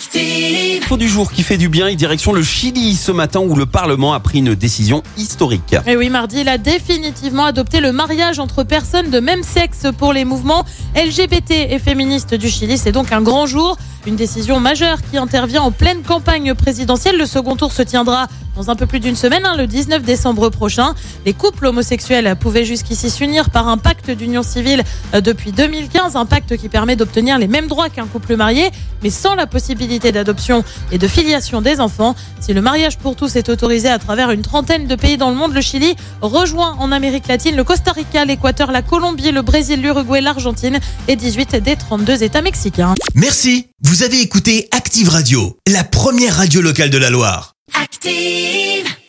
Active. Info du jour qui fait du bien et direction le Chili ce matin où le Parlement a pris une décision historique. Et oui, mardi, il a définitivement adopté le mariage entre personnes de même sexe pour les mouvements LGBT et féministes du Chili. C'est donc un grand jour, une décision majeure qui intervient en pleine campagne présidentielle. Le second tour se tiendra dans un peu plus d'une semaine, hein, le 19 décembre prochain. Les couples homosexuels pouvaient jusqu'ici s'unir par un pacte d'union civile euh, depuis 2015, un pacte qui permet d'obtenir les mêmes droits qu'un couple marié, mais sans la possibilité d'adoption et de filiation des enfants. Si le mariage pour tous est autorisé à travers une trentaine de pays dans le monde, le Chili rejoint en Amérique latine le Costa Rica, l'Équateur, la Colombie, le Brésil, l'Uruguay, l'Argentine et 18 des 32 États mexicains. Merci, vous avez écouté Active Radio, la première radio locale de la Loire. Active.